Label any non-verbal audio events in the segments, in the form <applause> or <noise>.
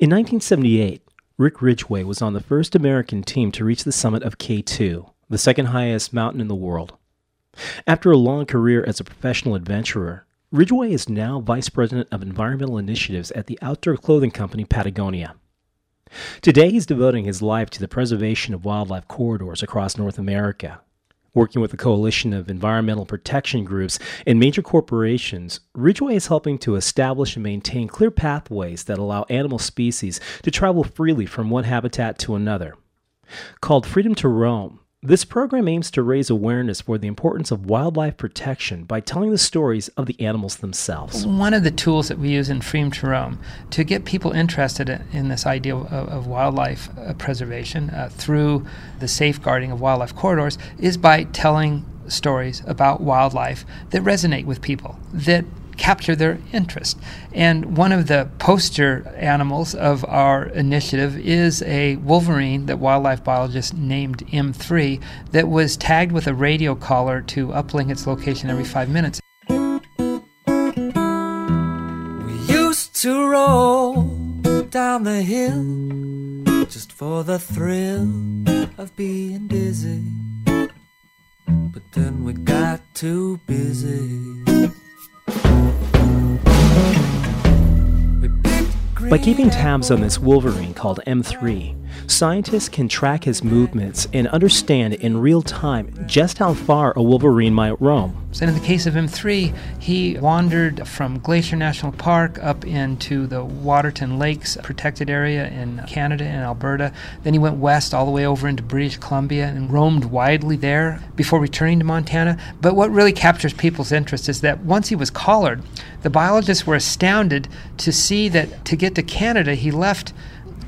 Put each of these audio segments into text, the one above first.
In 1978, Rick Ridgeway was on the first American team to reach the summit of K2, the second highest mountain in the world. After a long career as a professional adventurer, Ridgeway is now Vice President of Environmental Initiatives at the outdoor clothing company Patagonia. Today, he's devoting his life to the preservation of wildlife corridors across North America. Working with a coalition of environmental protection groups and major corporations, Ridgeway is helping to establish and maintain clear pathways that allow animal species to travel freely from one habitat to another. Called Freedom to Roam, this program aims to raise awareness for the importance of wildlife protection by telling the stories of the animals themselves. One of the tools that we use in Freedom to Roam to get people interested in this idea of, of wildlife uh, preservation uh, through the safeguarding of wildlife corridors is by telling stories about wildlife that resonate with people, that capture their interest. And one of the poster animals of our initiative is a wolverine that wildlife biologists named M3 that was tagged with a radio collar to uplink its location every five minutes. We used to roll down the hill just for the thrill of being dizzy. But then we got too busy. By keeping tabs on this wolverine called M3, scientists can track his movements and understand in real time just how far a wolverine might roam. So in the case of M3, he wandered from Glacier National Park up into the Waterton Lakes protected area in Canada and Alberta. Then he went west all the way over into British Columbia and roamed widely there before returning to Montana. But what really captures people's interest is that once he was collared, the biologists were astounded to see that to get to Canada, he left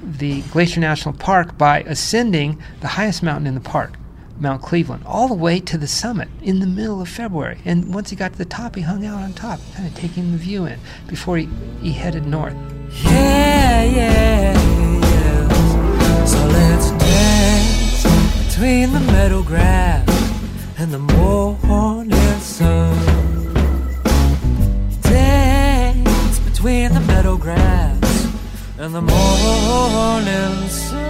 the Glacier National Park by ascending the highest mountain in the park. Mount Cleveland, all the way to the summit in the middle of February. And once he got to the top, he hung out on top, kind of taking the view in before he, he headed north. Yeah, yeah, yeah. So let's dance between the meadow grass and the morning sun. Between the meadow grass and the morning sun.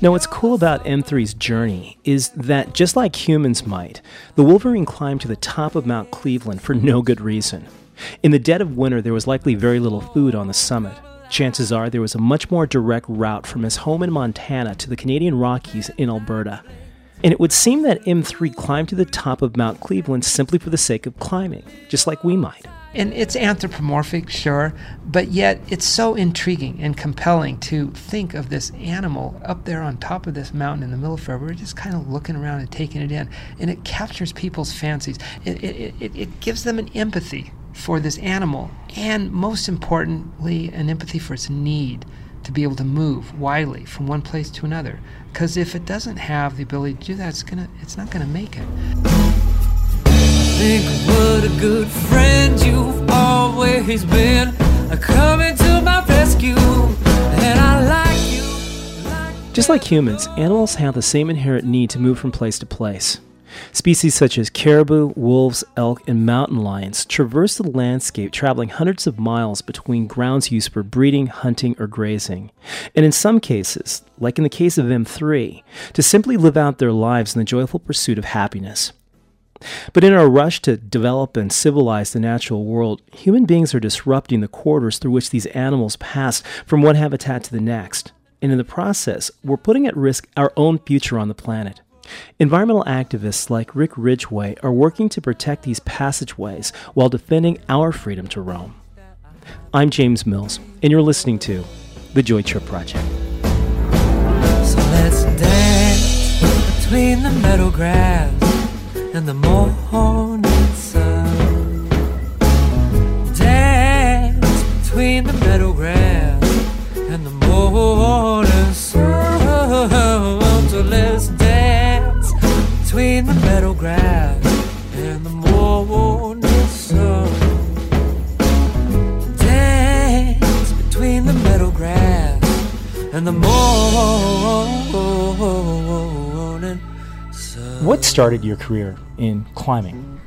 Now, what's cool about M3's journey is that just like humans might, the Wolverine climbed to the top of Mount Cleveland for no good reason. In the dead of winter, there was likely very little food on the summit. Chances are there was a much more direct route from his home in Montana to the Canadian Rockies in Alberta. And it would seem that M3 climbed to the top of Mount Cleveland simply for the sake of climbing, just like we might. And it's anthropomorphic, sure, but yet it's so intriguing and compelling to think of this animal up there on top of this mountain in the middle of February, just kind of looking around and taking it in. And it captures people's fancies. It, it, it, it gives them an empathy for this animal, and most importantly, an empathy for its need to be able to move widely from one place to another. Because if it doesn't have the ability to do that, it's gonna, it's not going to make it. Think what a good friend you've always been. Coming to my rescue, and I like you. Like Just like humans, animals have the same inherent need to move from place to place. Species such as caribou, wolves, elk, and mountain lions traverse the landscape traveling hundreds of miles between grounds used for breeding, hunting, or grazing. And in some cases, like in the case of M3, to simply live out their lives in the joyful pursuit of happiness. But in our rush to develop and civilize the natural world, human beings are disrupting the corridors through which these animals pass from one habitat to the next. And in the process, we're putting at risk our own future on the planet. Environmental activists like Rick Ridgeway are working to protect these passageways while defending our freedom to roam. I'm James Mills, and you're listening to The Joy Trip Project. So let's dance between the meadow grass and the morning started your career in climbing?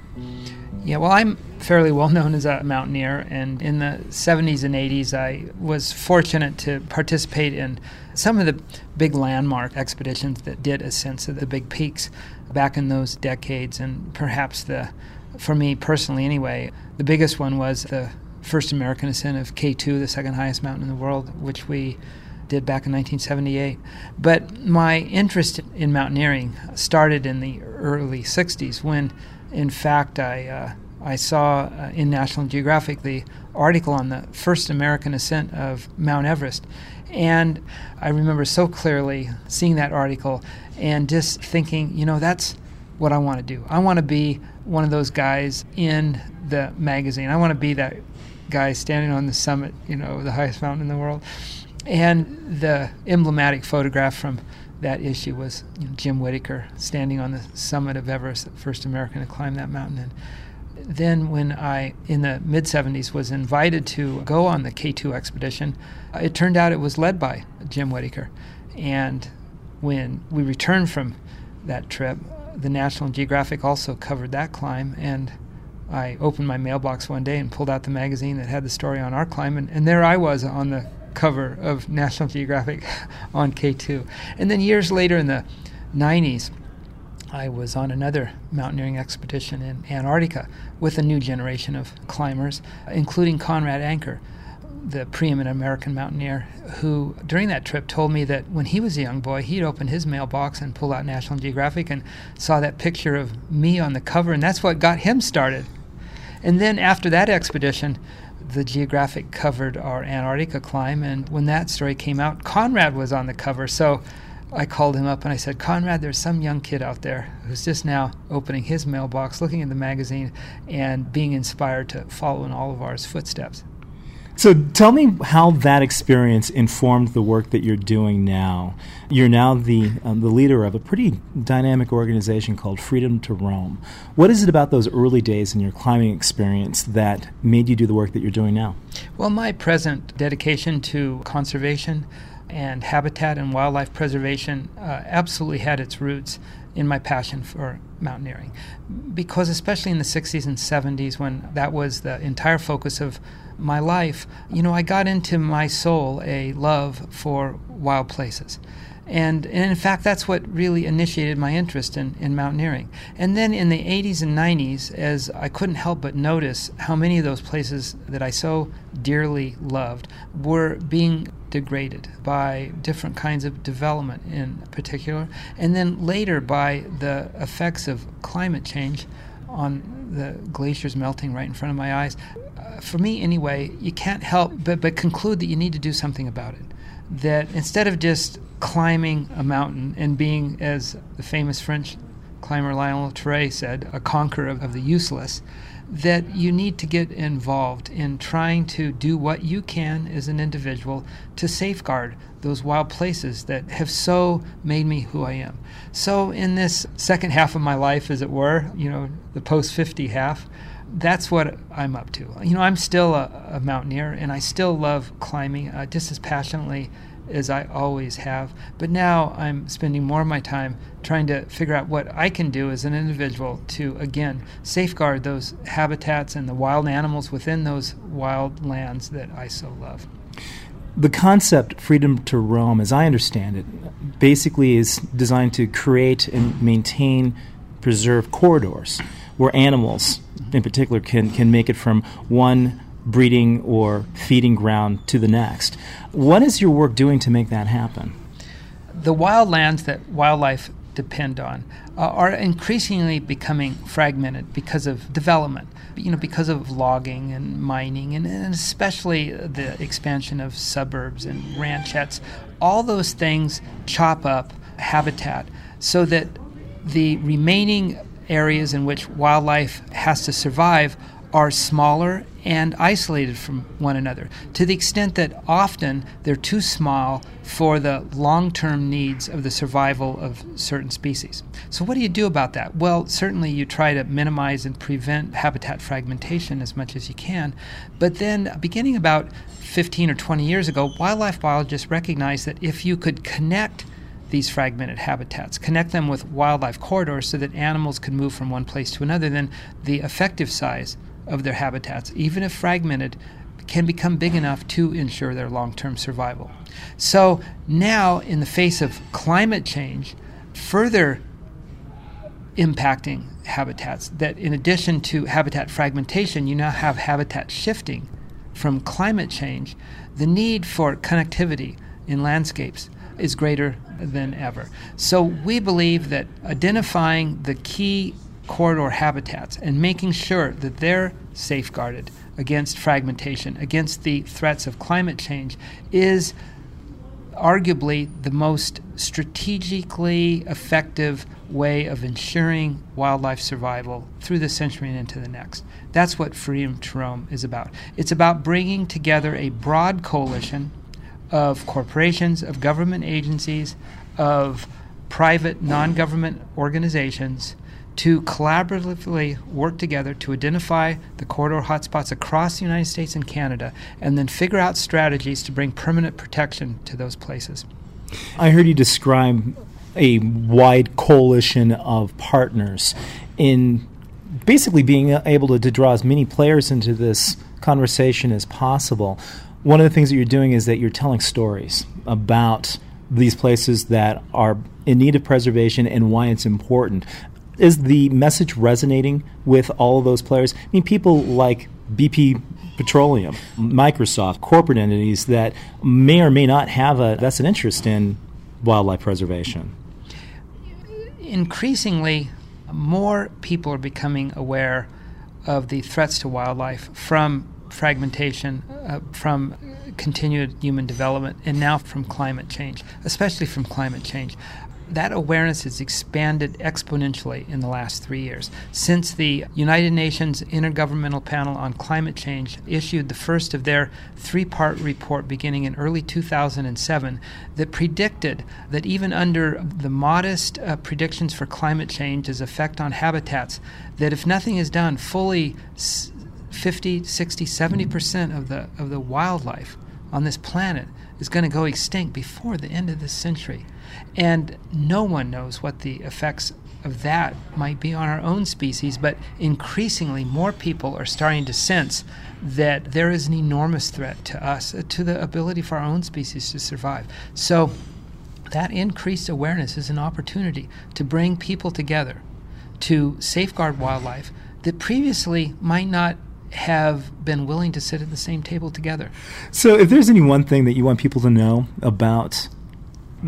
Yeah, well, I'm fairly well known as a mountaineer, and in the 70s and 80s, I was fortunate to participate in some of the big landmark expeditions that did ascents of the big peaks back in those decades, and perhaps the, for me personally anyway, the biggest one was the first American ascent of K2, the second highest mountain in the world, which we did back in 1978. But my interest in mountaineering started in the early 60s when, in fact, I, uh, I saw uh, in National Geographic the article on the first American ascent of Mount Everest. And I remember so clearly seeing that article and just thinking, you know, that's what I want to do. I want to be one of those guys in the magazine. I want to be that guy standing on the summit, you know, the highest mountain in the world. And the emblematic photograph from that issue was you know, Jim Whittaker standing on the summit of Everest, the first American to climb that mountain. And then, when I, in the mid 70s, was invited to go on the K2 expedition, uh, it turned out it was led by Jim Whittaker. And when we returned from that trip, the National Geographic also covered that climb. And I opened my mailbox one day and pulled out the magazine that had the story on our climb, and, and there I was on the cover of National Geographic <laughs> on K2. And then years later in the 90s, I was on another mountaineering expedition in Antarctica with a new generation of climbers, including Conrad Anker, the preeminent American mountaineer, who during that trip told me that when he was a young boy, he'd open his mailbox and pull out National Geographic and saw that picture of me on the cover, and that's what got him started. And then after that expedition, the Geographic covered our Antarctica climb, and when that story came out, Conrad was on the cover. So I called him up and I said, Conrad, there's some young kid out there who's just now opening his mailbox, looking at the magazine, and being inspired to follow in all of ours footsteps. So tell me how that experience informed the work that you're doing now. You're now the um, the leader of a pretty dynamic organization called Freedom to Roam. What is it about those early days in your climbing experience that made you do the work that you're doing now? Well, my present dedication to conservation and habitat and wildlife preservation uh, absolutely had its roots in my passion for mountaineering. Because, especially in the 60s and 70s, when that was the entire focus of my life, you know, I got into my soul a love for wild places. And, and in fact, that's what really initiated my interest in, in mountaineering. And then in the 80s and 90s, as I couldn't help but notice how many of those places that I so dearly loved were being degraded by different kinds of development in particular, and then later by the effects of climate change on the glaciers melting right in front of my eyes. Uh, for me, anyway, you can't help but, but conclude that you need to do something about it. That instead of just climbing a mountain and being, as the famous French climber Lionel Terray said, a conqueror of, of the useless, that you need to get involved in trying to do what you can as an individual to safeguard those wild places that have so made me who I am. So, in this second half of my life, as it were, you know, the post 50 half, that's what I'm up to. You know, I'm still a, a mountaineer and I still love climbing uh, just as passionately as I always have. But now I'm spending more of my time trying to figure out what I can do as an individual to, again, safeguard those habitats and the wild animals within those wild lands that I so love. The concept freedom to roam, as I understand it, basically is designed to create and maintain, preserve corridors where animals, in particular, can, can make it from one breeding or feeding ground to the next. What is your work doing to make that happen? The wildlands that wildlife depend on uh, are increasingly becoming fragmented because of development, you know, because of logging and mining, and, and especially the expansion of suburbs and ranchettes. All those things chop up habitat so that the remaining areas in which wildlife has to survive are smaller and isolated from one another to the extent that often they're too small for the long term needs of the survival of certain species. So, what do you do about that? Well, certainly you try to minimize and prevent habitat fragmentation as much as you can, but then beginning about 15 or 20 years ago, wildlife biologists recognized that if you could connect these fragmented habitats, connect them with wildlife corridors so that animals could move from one place to another, then the effective size of their habitats, even if fragmented, can become big enough to ensure their long term survival. So now, in the face of climate change, further impacting habitats, that in addition to habitat fragmentation, you now have habitat shifting from climate change, the need for connectivity in landscapes is greater than ever. So we believe that identifying the key corridor habitats and making sure that they're safeguarded against fragmentation, against the threats of climate change, is arguably the most strategically effective way of ensuring wildlife survival through the century and into the next. That's what Freedom to Roam is about. It's about bringing together a broad coalition of corporations, of government agencies, of private non government organizations to collaboratively work together to identify the corridor hotspots across the United States and Canada and then figure out strategies to bring permanent protection to those places. I heard you describe a wide coalition of partners in basically being able to, to draw as many players into this conversation as possible. One of the things that you're doing is that you're telling stories about these places that are in need of preservation and why it's important is the message resonating with all of those players? I mean, people like BP Petroleum, Microsoft, corporate entities that may or may not have a vested interest in wildlife preservation. Increasingly, more people are becoming aware of the threats to wildlife from fragmentation, uh, from continued human development, and now from climate change, especially from climate change that awareness has expanded exponentially in the last three years. Since the United Nations Intergovernmental Panel on Climate Change issued the first of their three part report beginning in early 2007 that predicted that even under the modest uh, predictions for climate change's effect on habitats, that if nothing is done, fully 50, 60, 70% of the, of the wildlife on this planet is going to go extinct before the end of this century. And no one knows what the effects of that might be on our own species, but increasingly more people are starting to sense that there is an enormous threat to us, uh, to the ability for our own species to survive. So, that increased awareness is an opportunity to bring people together to safeguard wildlife that previously might not have been willing to sit at the same table together. So, if there's any one thing that you want people to know about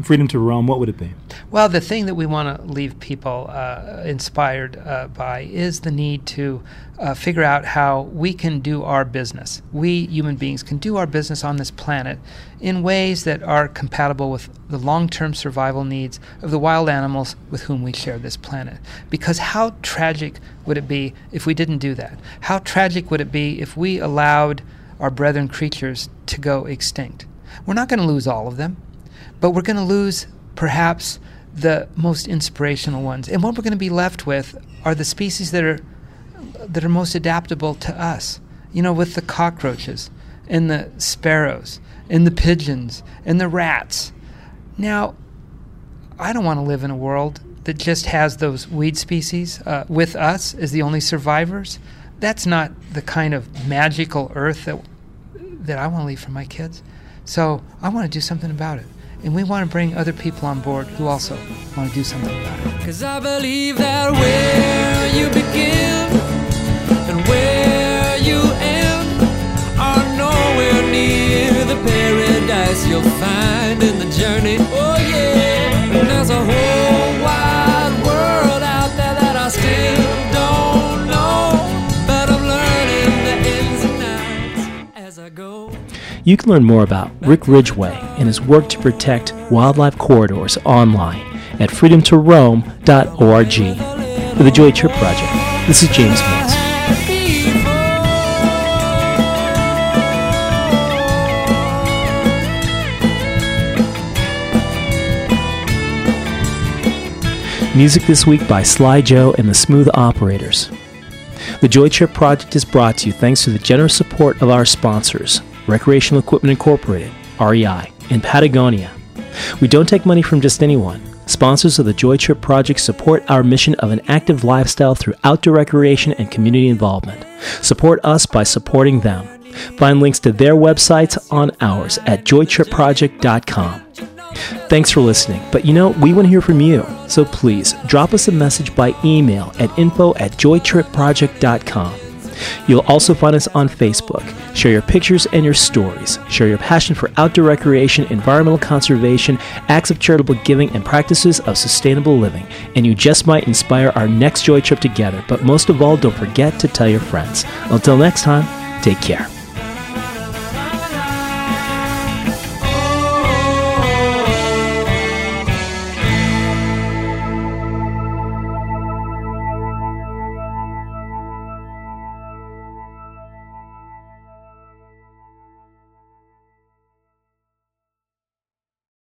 freedom to roam, what would it be? Well, the thing that we want to leave people uh, inspired uh, by is the need to uh, figure out how we can do our business. We human beings can do our business on this planet in ways that are compatible with the long term survival needs of the wild animals with whom we share this planet. Because how tragic would it be if we didn't do that? How tragic would it be if we allowed our brethren creatures to go extinct? We're not going to lose all of them. But we're going to lose perhaps the most inspirational ones. And what we're going to be left with are the species that are that are most adaptable to us. You know, with the cockroaches and the sparrows and the pigeons and the rats. Now, I don't want to live in a world that just has those weed species uh, with us as the only survivors. That's not the kind of magical earth that that I want to leave for my kids. So I want to do something about it. And we want to bring other people on board who also want to do something about it. Cause I believe that where you begin and where you end are nowhere near the paradise you'll find in the journey. Oh, yeah. And there's a whole You can learn more about Rick Ridgeway and his work to protect wildlife corridors online at freedomtoroam.org. For the Joy Trip Project, this is James Mills. Music this week by Sly Joe and the Smooth Operators. The Joy Trip Project is brought to you thanks to the generous support of our sponsors, Recreational Equipment Incorporated, REI, and Patagonia. We don't take money from just anyone. Sponsors of the Joy Trip Project support our mission of an active lifestyle through outdoor recreation and community involvement. Support us by supporting them. Find links to their websites on ours at joytripproject.com. Thanks for listening, but you know, we want to hear from you. So please drop us a message by email at info at joytripproject.com. You'll also find us on Facebook. Share your pictures and your stories. Share your passion for outdoor recreation, environmental conservation, acts of charitable giving, and practices of sustainable living. And you just might inspire our next joy trip together. But most of all, don't forget to tell your friends. Until next time, take care.